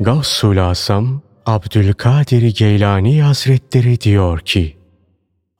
Gavsul Asam Abdülkadir Geylani Hazretleri diyor ki,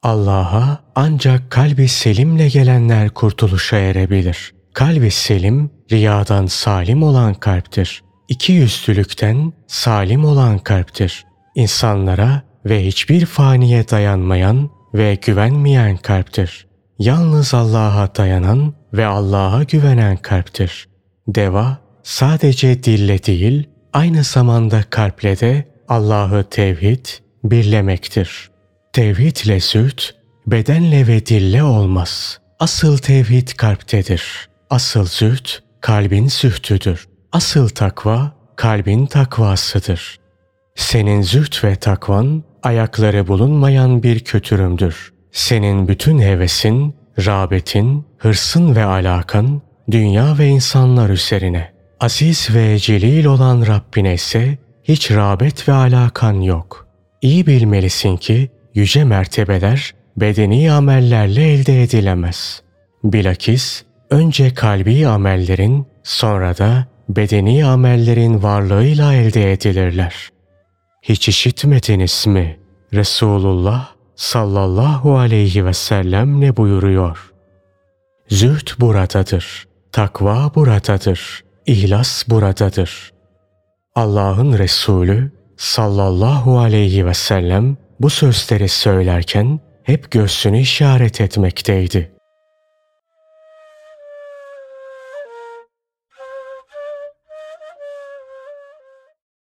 Allah'a ancak kalbi selimle gelenler kurtuluşa erebilir. Kalbi selim, riyadan salim olan kalptir. İki yüzlülükten salim olan kalptir. İnsanlara ve hiçbir faniye dayanmayan ve güvenmeyen kalptir. Yalnız Allah'a dayanan ve Allah'a güvenen kalptir. Deva sadece dille değil, aynı zamanda kalple de Allah'ı tevhid, birlemektir. Tevhidle züht, bedenle ve dille olmaz. Asıl tevhid kalptedir. Asıl züht, kalbin zühtüdür. Asıl takva, kalbin takvasıdır. Senin züht ve takvan, ayakları bulunmayan bir kötürümdür. Senin bütün hevesin, rağbetin, hırsın ve alakan, dünya ve insanlar üzerine. Aziz ve celil olan Rabbine ise hiç rağbet ve alakan yok. İyi bilmelisin ki yüce mertebeler bedeni amellerle elde edilemez. Bilakis önce kalbi amellerin sonra da bedeni amellerin varlığıyla elde edilirler. Hiç işitmediniz mi? Resulullah sallallahu aleyhi ve sellem ne buyuruyor? Zühd buradadır, takva buradadır, ihlas buradadır. Allah'ın Resulü sallallahu aleyhi ve sellem bu sözleri söylerken hep göğsünü işaret etmekteydi.